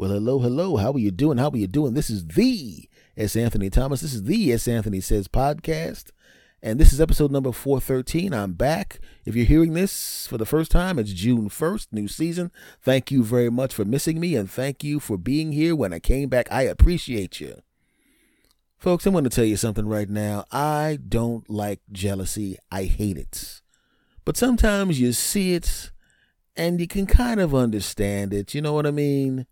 Well, hello, hello. How are you doing? How are you doing? This is the S. Anthony Thomas. This is the S. Anthony Says podcast. And this is episode number 413. I'm back. If you're hearing this for the first time, it's June 1st, new season. Thank you very much for missing me, and thank you for being here when I came back. I appreciate you. Folks, I'm going to tell you something right now. I don't like jealousy, I hate it. But sometimes you see it and you can kind of understand it. You know what I mean?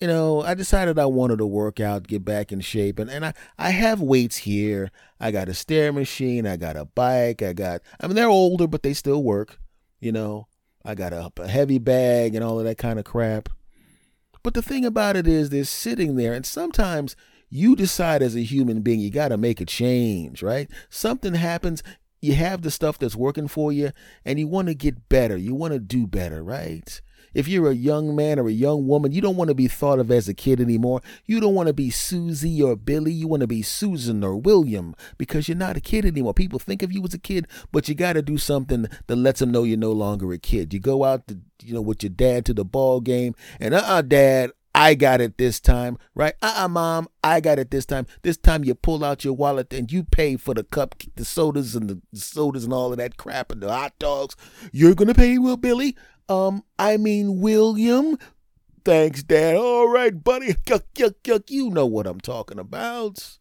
You know, I decided I wanted to work out, get back in shape, and, and I, I have weights here. I got a stair machine, I got a bike, I got I mean they're older but they still work, you know. I got a, a heavy bag and all of that kind of crap. But the thing about it is they're sitting there and sometimes you decide as a human being you got to make a change, right? Something happens, you have the stuff that's working for you and you want to get better. You want to do better, right? If you're a young man or a young woman, you don't want to be thought of as a kid anymore. You don't want to be Susie or Billy. You want to be Susan or William because you're not a kid anymore. People think of you as a kid, but you got to do something that lets them know you're no longer a kid. You go out, to, you know, with your dad to the ball game, and uh-uh, dad, I got it this time, right? Uh-uh, mom, I got it this time. This time you pull out your wallet and you pay for the cup, the sodas and the sodas and all of that crap and the hot dogs. You're gonna pay, Will Billy? Um, I mean William. Thanks, Dad. All right, buddy. Yuck, yuck, yuck. You know what I'm talking about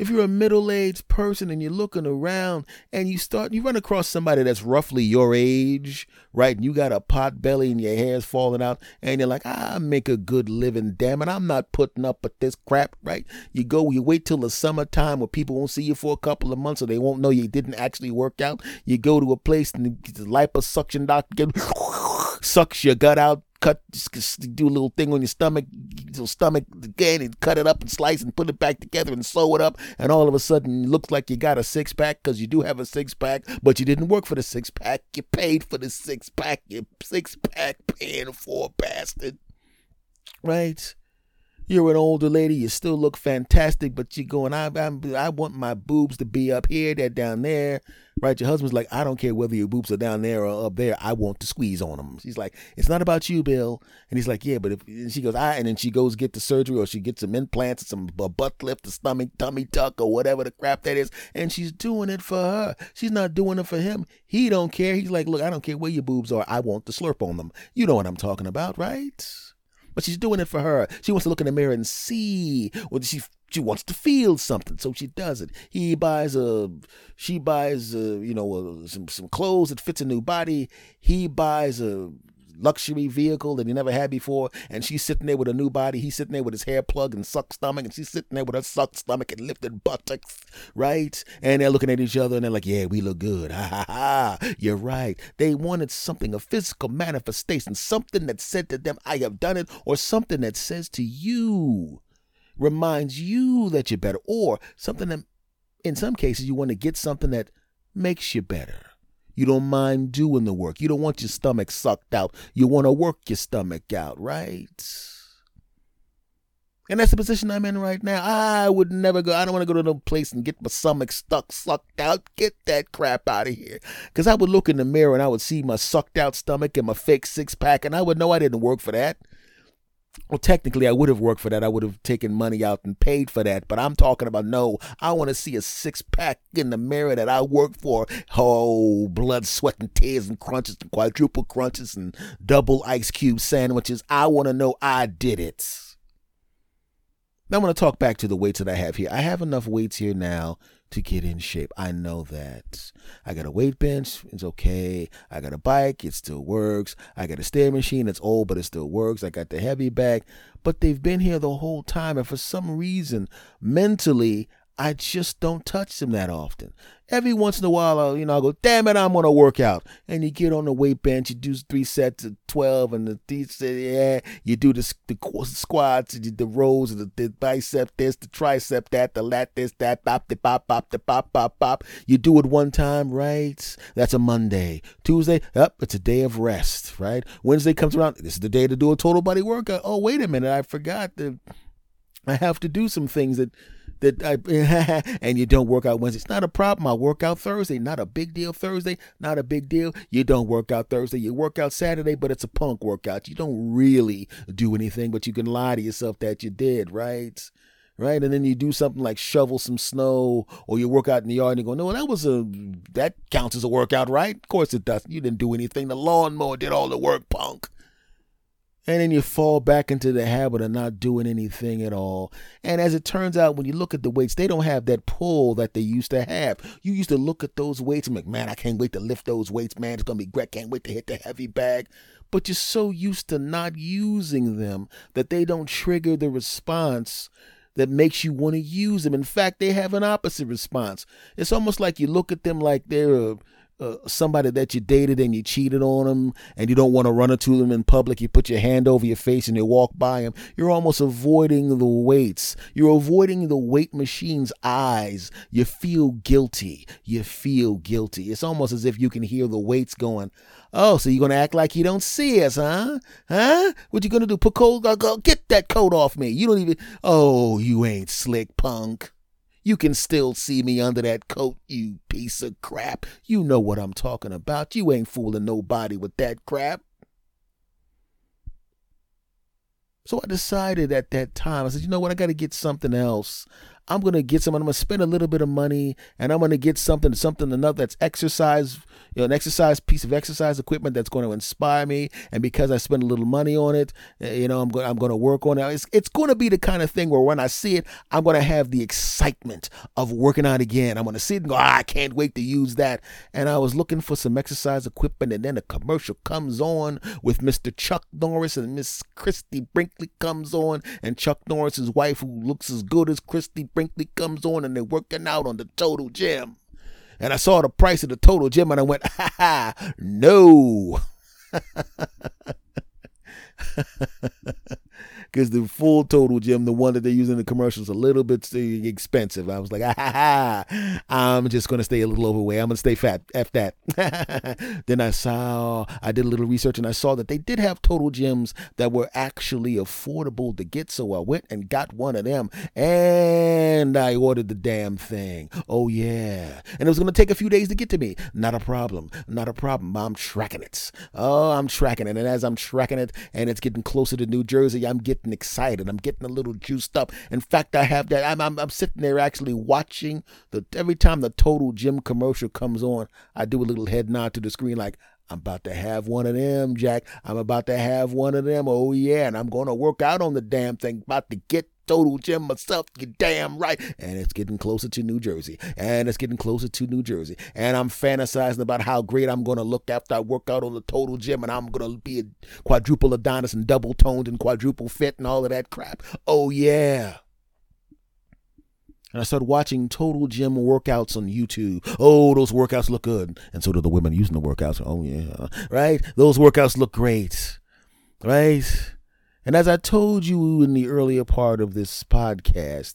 if you're a middle-aged person and you're looking around and you start you run across somebody that's roughly your age right and you got a pot belly and your hair's falling out and you're like i make a good living damn it i'm not putting up with this crap right you go you wait till the summertime where people won't see you for a couple of months so they won't know you didn't actually work out you go to a place and the liposuction doctor sucks your gut out cut, do a little thing on your stomach, your stomach again, and cut it up and slice and put it back together and sew it up, and all of a sudden it looks like you got a six pack because you do have a six pack, but you didn't work for the six pack. You paid for the six pack. You six pack paying for bastard, right? You're an older lady. You still look fantastic, but you're going. I, I, I want my boobs to be up here. They're down there, right? Your husband's like, I don't care whether your boobs are down there or up there. I want to squeeze on them. She's like, It's not about you, Bill. And he's like, Yeah, but if she goes, I, and then she goes get the surgery or she gets some implants, some butt lift, a stomach tummy tuck, or whatever the crap that is, and she's doing it for her. She's not doing it for him. He don't care. He's like, Look, I don't care where your boobs are. I want to slurp on them. You know what I'm talking about, right? But she's doing it for her. She wants to look in the mirror and see what she she wants to feel something, so she does it. He buys a, she buys a, you know, a, some some clothes that fits a new body. He buys a luxury vehicle that he never had before, and she's sitting there with a new body. He's sitting there with his hair plugged and sucked stomach, and she's sitting there with her sucked stomach and lifted buttocks, right? And they're looking at each other and they're like, "Yeah, we look good." Ha ha ha! You're right. They wanted something, a physical manifestation, something that said to them, "I have done it," or something that says to you, reminds you that you're better, or something that, in some cases, you want to get something that makes you better you don't mind doing the work. You don't want your stomach sucked out. You want to work your stomach out, right? And that's the position I'm in right now. I would never go. I don't want to go to no place and get my stomach stuck, sucked out. Get that crap out of here. Because I would look in the mirror and I would see my sucked out stomach and my fake six pack, and I would know I didn't work for that. Well, technically, I would have worked for that. I would have taken money out and paid for that. But I'm talking about no. I want to see a six pack in the mirror that I worked for. Oh, blood, sweat, and tears, and crunches, and quadruple crunches, and double ice cube sandwiches. I want to know I did it. Now I'm going to talk back to the weights that I have here. I have enough weights here now to get in shape. I know that. I got a weight bench, it's okay. I got a bike, it still works. I got a stair machine, it's old, but it still works. I got the heavy bag, but they've been here the whole time. And for some reason, mentally, I just don't touch them that often. Every once in a while, I'll, you know, I'll go, damn it, I'm going to work out. And you get on the weight bench, you do three sets of 12, and the three, yeah, you do the, the squats, the rows, the, the bicep this, the tricep that, the lat this, that, bop, the bop, bop, the bop, bop, bop. You do it one time, right? That's a Monday. Tuesday, up, oh, it's a day of rest, right? Wednesday comes around, this is the day to do a total body workout. Oh, wait a minute, I forgot that I have to do some things that that I, and you don't work out Wednesday. It's not a problem. I work out Thursday. Not a big deal. Thursday, not a big deal. You don't work out Thursday. You work out Saturday, but it's a punk workout. You don't really do anything, but you can lie to yourself that you did, right? Right, and then you do something like shovel some snow, or you work out in the yard, and you go, "No, that was a that counts as a workout, right? Of course it does. You didn't do anything. The lawnmower did all the work, punk." And then you fall back into the habit of not doing anything at all. And as it turns out, when you look at the weights, they don't have that pull that they used to have. You used to look at those weights and like, man, I can't wait to lift those weights, man. It's to be great. Can't wait to hit the heavy bag. But you're so used to not using them that they don't trigger the response that makes you want to use them. In fact, they have an opposite response. It's almost like you look at them like they're a uh, somebody that you dated and you cheated on them and you don't want to run into them in public, you put your hand over your face and you walk by them, you're almost avoiding the weights. You're avoiding the weight machine's eyes. You feel guilty. You feel guilty. It's almost as if you can hear the weights going, Oh, so you're going to act like you don't see us, huh? Huh? What you going to do? Put coat, go, get that coat off me. You don't even, oh, you ain't slick punk. You can still see me under that coat, you piece of crap. You know what I'm talking about. You ain't fooling nobody with that crap. So I decided at that time, I said, you know what, I got to get something else. I'm going to get some, I'm going to spend a little bit of money and I'm going to get something, something another that's exercise you know, an exercise piece of exercise equipment that's going to inspire me. And because I spend a little money on it, eh, you know, I'm going I'm going to work on it. It's, it's going to be the kind of thing where when I see it, I'm going to have the excitement of working out again. I'm going to see it and go, ah, I can't wait to use that. And I was looking for some exercise equipment, and then a commercial comes on with Mr. Chuck Norris and Miss Christy Brinkley comes on, and Chuck Norris's wife, who looks as good as Christy Brinkley, comes on, and they're working out on the total gym and I saw the price of the total gym and I went, ha ha, no. because the full total gym, the one that they use in the commercials, a little bit expensive. I was like, ah, ha. I'm just to stay a little overweight. I'm to stay fat. F that. then I saw, I did a little research and I saw that they did have total gyms that were actually affordable to get. So I went and got one of them and I ordered the damn thing. Oh, yeah. And it was to take a few days to get to me. Not a problem. Not a problem. I'm tracking it. Oh, I'm tracking it. And as I'm tracking it and it's getting closer to New Jersey, I'm getting getting excited. I'm getting a little juiced up. In fact, I have that. I'm, I'm, I'm sitting there actually watching the every time the Total Gym commercial comes on, I do a little head nod to the screen like, I'm about to have one of them, Jack. I'm about to have one of them. Oh, yeah. And I'm going to work out on the damn thing. About to get total gym myself. You damn right. And it's getting closer to New Jersey. And it's getting closer to New Jersey. And I'm fantasizing about how great I'm going to look after I work out on the total gym. And I'm going to be a quadruple Adonis and double toned and quadruple fit and all of that crap. Oh, yeah. And I started watching total gym workouts on YouTube. Oh, those workouts look good. And so do the women using the workouts. Oh, yeah. Right? Those workouts look great. Right? And as I told you in the earlier part of this podcast,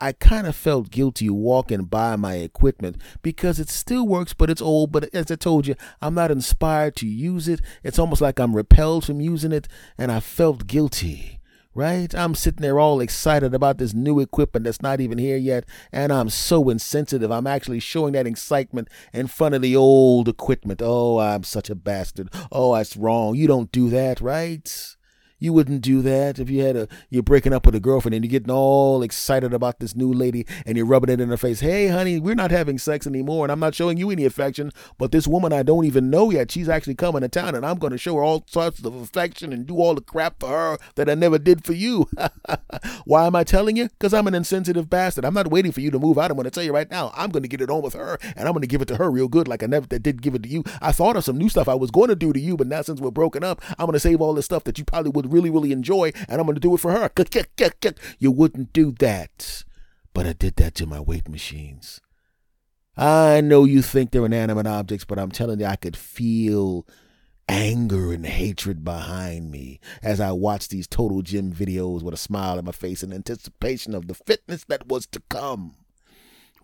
I kind of felt guilty walking by my equipment because it still works, but it's old. But as I told you, I'm not inspired to use it. It's almost like I'm repelled from using it, and I felt guilty. Right? I'm sitting there all excited about this new equipment that's not even here yet, and I'm so insensitive. I'm actually showing that excitement in front of the old equipment. Oh, I'm such a bastard. Oh, that's wrong. You don't do that, right? You wouldn't do that if you had a you're breaking up with a girlfriend and you're getting all excited about this new lady and you're rubbing it in her face. Hey, honey, we're not having sex anymore, and I'm not showing you any affection. But this woman I don't even know yet, she's actually coming to town, and I'm going to show her all sorts of affection and do all the crap for her that I never did for you. Why am I telling you? Because I'm an insensitive bastard. I'm not waiting for you to move out. I'm going to tell you right now. I'm going to get it on with her, and I'm going to give it to her real good, like I never did give it to you. I thought of some new stuff I was going to do to you, but now since we're broken up, I'm going to save all this stuff that you probably would really, really enjoy, and I'm going to do it for her. You wouldn't do that. But I did that to my weight machines. I know you think they're inanimate objects, but I'm telling you, I could feel anger and hatred behind me as I watched these total gym videos with a smile on my face in anticipation of the fitness that was to come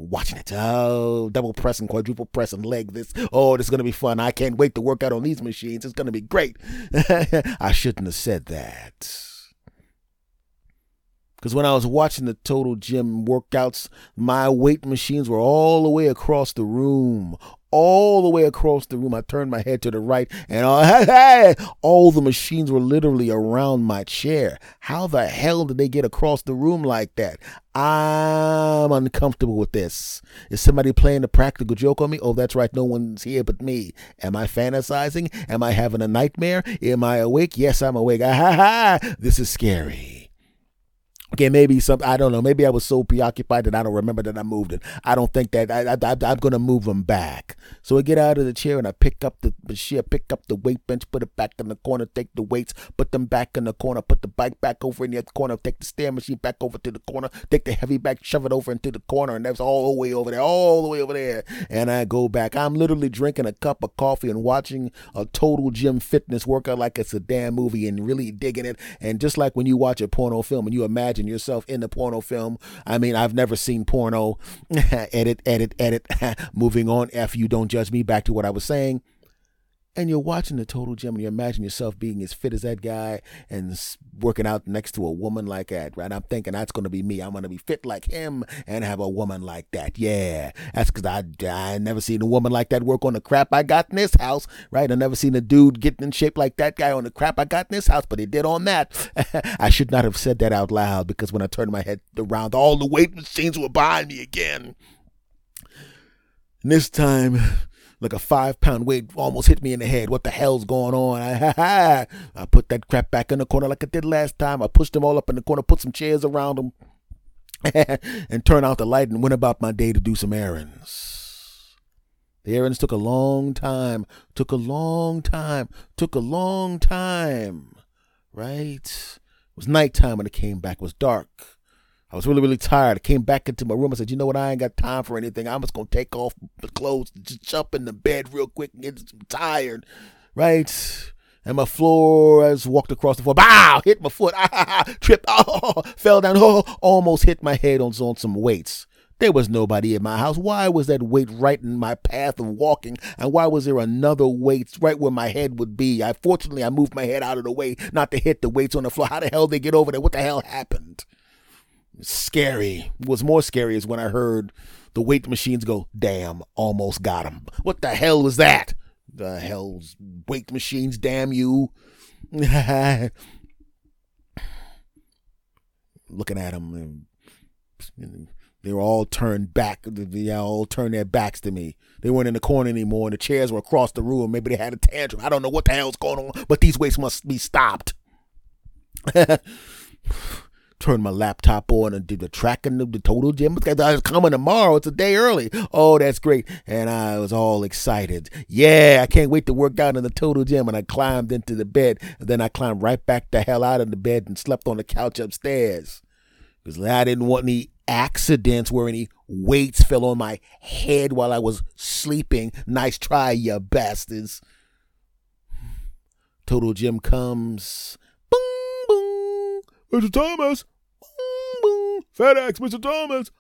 watching it. Oh, double press and quadruple press and leg this. Oh, this is going to be fun. I can't wait to work out on these machines. It's going to be great. I shouldn't have said that. Because when I was watching the Total Gym workouts, my weight machines were all the way across the room. All the way across the room. I turned my head to the right and all, all the machines were literally around my chair. How the hell did they get across the room like that? I'm uncomfortable with this. Is somebody playing a practical joke on me? Oh, that's right. No one's here but me. Am I fantasizing? Am I having a nightmare? Am I awake? Yes, I'm awake. Ah, ha, ha. This is scary. Okay, maybe some I don't know. Maybe I was so preoccupied that I don't remember that I moved it. I don't think that I, am going to move them back. So I get out of the chair and I pick up the machine, pick up the weight bench, put it back in the corner, take the weights, put them back in the corner, put the bike back over in the other corner, take the stair machine back over to the corner, take the heavy bag, shove it over into the corner, and that's all the way over there, all the way over there. And I go back. I'm literally drinking a cup of coffee and watching a total gym fitness workout like it's a damn movie and really digging it. And just like when you watch a porno film and you imagine imagine yourself in the porno film. I mean, I've never seen porno. edit, edit, edit. Moving on. F you don't judge me. Back to what I was saying and you're watching the total gym and you imagine yourself being as fit as that guy and working out next to a woman like that, right? I'm thinking that's going to be me. I'm going to be fit like him and have a woman like that. Yeah, that's because I, I never seen a woman like that work on the crap I got in this house, right? I never seen a dude getting in shape like that guy on the crap I got in this house, but he did on that. I should not have said that out loud because when I turned my head around, all the weight machines were behind me again. And this time, like a five pound weight almost hit me in the head. What the hell's going on? I, I put that crap back in the corner like I did last time. I pushed them all up in the corner, put some chairs around them, and turned out the light and went about my day to do some errands. The errands took a long time, took a long time, took a long time, right? It was nighttime when it came back. It was dark. I was really, really tired. I came back into my room. I said, you know what? I ain't got time for anything. I'm just going to take off the clothes, just jump in the bed real quick and get tired, right? And my floor, I just walked across the floor. Bow! Hit my foot. Ah, tripped. Oh, fell down. Oh, almost hit my head on, on some weights. There was nobody in my house. Why was that weight right in my path of walking? And why was there another weight right where my head would be? I fortunately I moved my head out of the way not to hit the weights on the floor. How the hell did they get over there? What the hell happened? Scary. What's more scary is when I heard the weight machines go, damn, almost got him. What the hell was that? The hell's weight machines, damn you. Looking at them, they were all turned back. They all turned their backs to me. They weren't in the corner anymore, and the chairs were across the room. Maybe they had a tantrum. I don't know what the hell's going on, but these weights must be stopped. turned my laptop on and did the tracking of the total gym. I was coming tomorrow. It's a day early. Oh, that's great. And I was all excited. Yeah, I can't wait to work out in the total gym. And I climbed into the bed. And then I climbed right back the hell out of the bed and slept on the couch upstairs. Because I didn't want any accidents where any weights fell on my head while I was sleeping. Nice try, you bastards. Total Gym comes. Boom, boom. Mr. Thomas, FedEx, Mr. Thomas.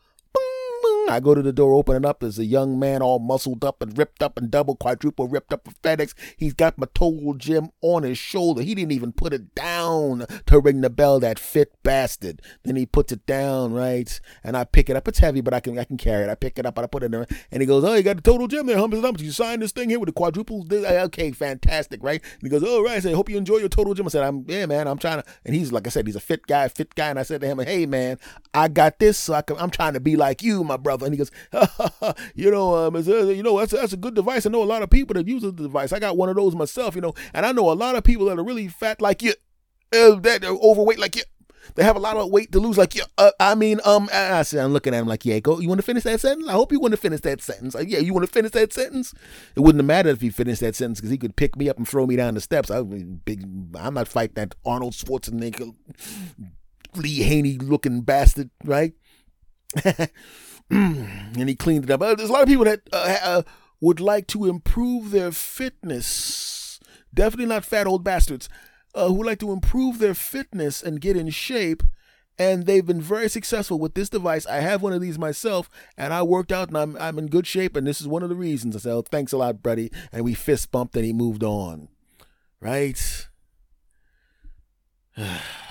I go to the door, open it up. There's a young man all muscled up and ripped up and double, quadruple ripped up for FedEx. He's got my total gym on his shoulder. He didn't even put it down to ring the bell, that fit bastard. Then he puts it down, right? And I pick it up. It's heavy, but I can I can carry it. I pick it up and I put it in there. And he goes, Oh, you got the total gym there, Humpers and Humps. You signed this thing here with the quadruple. Okay, fantastic, right? And he goes, Oh, right. I said, Hope you enjoy your total gym. I said, I'm, yeah, man, I'm trying to. And he's, like I said, he's a fit guy, fit guy. And I said to him, Hey, man, I got this. So I can, I'm trying to be like you, my brother. And he goes, you know, um, you know, that's that's a good device. I know a lot of people that use the device. I got one of those myself, you know, and I know a lot of people that are really fat like you, uh, that are overweight like you. They have a lot of weight to lose, like you. Uh, I mean, um, I said, I'm looking at him like, yeah, go. You want to finish that sentence? I hope you want to finish that sentence. Like, yeah, you want to finish that sentence? It wouldn't have mattered if he finished that sentence because he could pick me up and throw me down the steps. I big. I'm not fighting that Arnold Schwarzenegger, Lee Haney looking bastard, right? and he cleaned it up. Uh, there's a lot of people that uh, uh, would like to improve their fitness. Definitely not fat old bastards uh, who like to improve their fitness and get in shape. And they've been very successful with this device. I have one of these myself, and I worked out, and I'm I'm in good shape. And this is one of the reasons. I said, oh, "Thanks a lot, buddy." And we fist bumped, and he moved on. Right.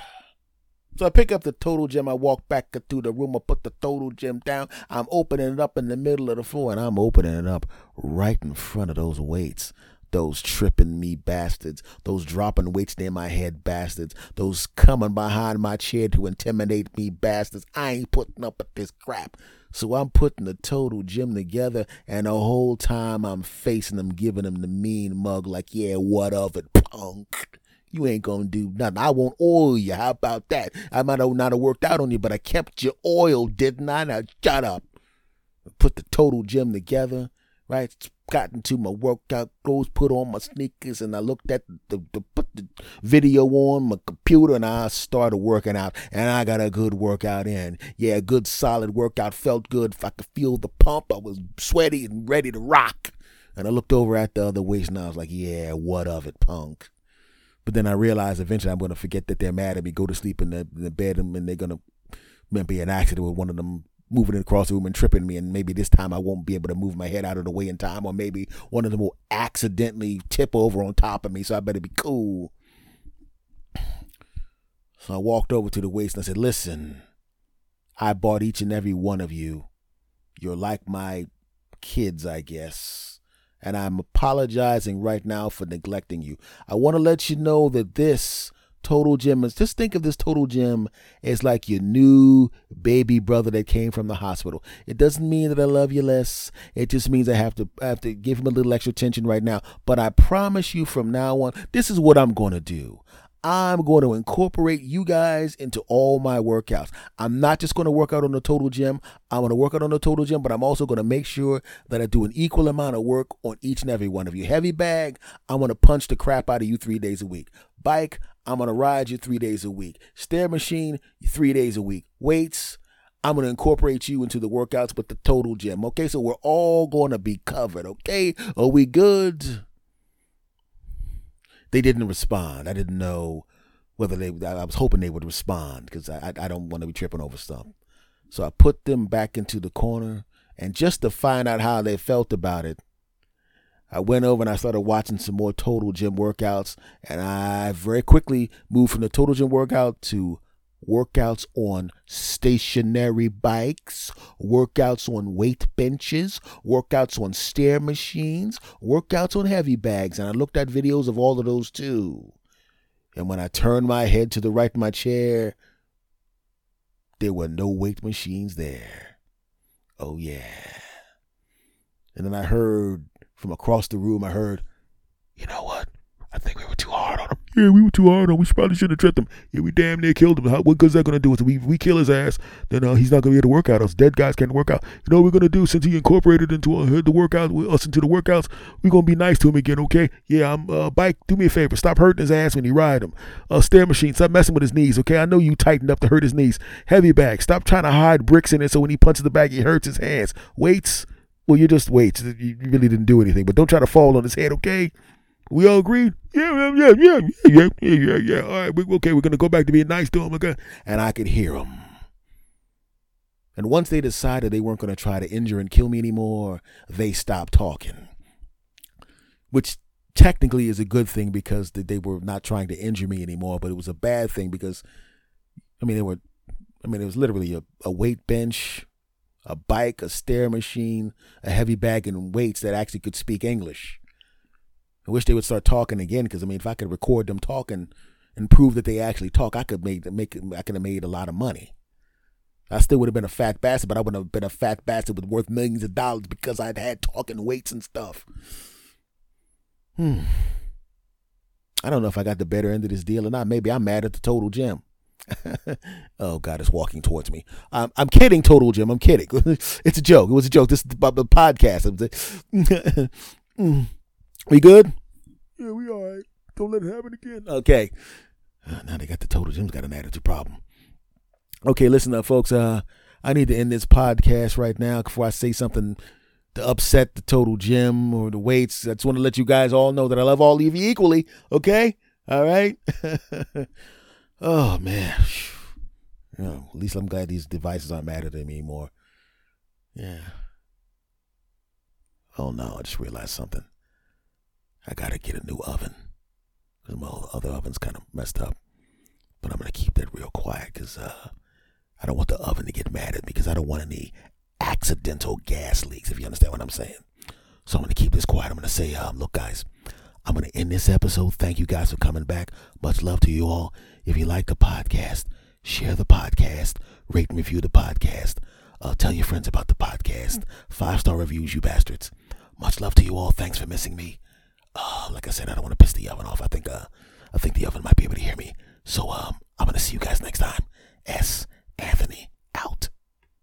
So I pick up the total gym. I walk back through the room. I put the total gym down. I'm opening it up in the middle of the floor, and I'm opening it up right in front of those weights those tripping me bastards, those dropping weights near my head bastards, those coming behind my chair to intimidate me bastards. I ain't putting up with this crap. So I'm putting the total gym together, and the whole time I'm facing them, giving them the mean mug, like, yeah, what of it, punk? You ain't gonna do nothing. I won't oil you. How about that? I might have not have worked out on you, but I kept you oiled, didn't I? Now shut up. Put the total gym together, right? got into my workout clothes, put on my sneakers, and I looked at the, the put the video on my computer, and I started working out, and I got a good workout in. Yeah, a good solid workout. Felt good. If I could feel the pump, I was sweaty and ready to rock. And I looked over at the other waist, and I was like, "Yeah, what of it, punk?" But then I realized eventually I'm going to forget that they're mad at me, go to sleep in the, in the bed, and they're going to be an accident with one of them moving across the room and tripping me, and maybe this time I won't be able to move my head out of the way in time, or maybe one of them will accidentally tip over on top of me, so I better be cool. So I walked over to the waist and I said, Listen, I bought each and every one of you. You're like my kids, I guess. And I'm apologizing right now for neglecting you. I want to let you know that this Total Gym is just think of this Total Gym as like your new baby brother that came from the hospital. It doesn't mean that I love you less. It just means I have to I have to give him a little extra attention right now. But I promise you from now on, this is what I'm going to do. I'm going to incorporate you guys into all my workouts. I'm not just going to work out on the total gym. I'm going to work out on the total gym, but I'm also going to make sure that I do an equal amount of work on each and every one of you. Heavy bag, I'm going to punch the crap out of you three days a week. Bike, I'm going to ride you three days a week. Stair machine, three days a week. Weights, I'm going to incorporate you into the workouts with the total gym. Okay, so we're all going to be covered. Okay, are we good? They didn't respond. I didn't know whether they. I was hoping they would respond because I, I don't want to be tripping over stuff. So I put them back into the corner, and just to find out how they felt about it, I went over and I started watching some more total gym workouts, and I very quickly moved from the total gym workout to workouts on stationary bikes, workouts on weight benches, workouts on stair machines, workouts on heavy bags. And I looked at videos of all of those too. And when I turned my head to the right of my chair, there were no weight machines there. Oh, yeah. And then I heard from across the room, I heard, you know what? I think we were too hard on him. Yeah, we were too hard on him. We probably shouldn't have tripped him. Yeah, we damn near killed him. How, what good's that to do? If we, we kill his ass, then uh, he's not to be able to work out. Us dead guys can't work out. You know what we're to do since he incorporated into uh, the workout, us into the workouts? We're to be nice to him again, okay? Yeah, I'm uh, bike. Do me a favor. Stop hurting his ass when you ride him. Uh, stair machine. Stop messing with his knees, okay? I know you tightened up to hurt his knees. Heavy bag. Stop trying to hide bricks in it so when he punches the bag, he hurts his hands. Weights. Well, you just weights. You really didn't do anything, but don't try to fall on his head, okay? We all agreed? Yeah, yeah, yeah, yeah, yeah, yeah, yeah. yeah. All right, we, okay, we're going to go back to being nice to him. again. And I could hear him. And once they decided they weren't going to try to injure and kill me anymore, they stopped talking. Which technically is a good thing because they were not trying to injure me anymore, but it was a bad thing because, I mean, they were, I mean, it was literally a, a weight bench, a bike, a stair machine, a heavy bag, and weights that actually could speak English. I wish they would start talking again because I mean, if I could record them talking and prove that they actually talk, I could make make I could have made a lot of money. I still would have been a fat bastard, but I wouldn't have been a fat bastard with worth millions of dollars because I'd had talking weights and stuff. Hmm. I don't know if I got the better end of this deal or not. Maybe I'm mad at the total gym. oh God, it's walking towards me. I'm, I'm kidding, total gym. I'm kidding. it's a joke. It was a joke. This is the, the podcast. We good? Yeah, we all right. Don't let it happen again. Okay. Uh, now they got the total gym's got an attitude problem. Okay, listen up, folks. Uh, I need to end this podcast right now before I say something to upset the total gym or the weights. I just want to let you guys all know that I love all of you equally. Okay? All right? oh, man. You know, at least I'm glad these devices aren't mad at me anymore. Yeah. Oh, no. I just realized something. I gotta get a new oven because my other oven's kind of messed up. but I'm gonna keep that real quiet because uh, I don't want the oven to get mad at me because I don't want any accidental gas leaks. If you understand what I'm saying. So I'm gonna keep this quiet. I'm gonna say, um, look, guys, I'm gonna end this episode. Thank you guys for coming back. Much love to you all. If you like the podcast, share the podcast, rate and review the podcast. Uh, tell your friends about the podcast. Five star reviews, you bastards. Much love to you all. Thanks for missing me uh, like I said, I don't want to piss the oven off. I think uh, I think the oven might be able to hear me. So um, I'm gonna see you guys next time. S. Anthony out.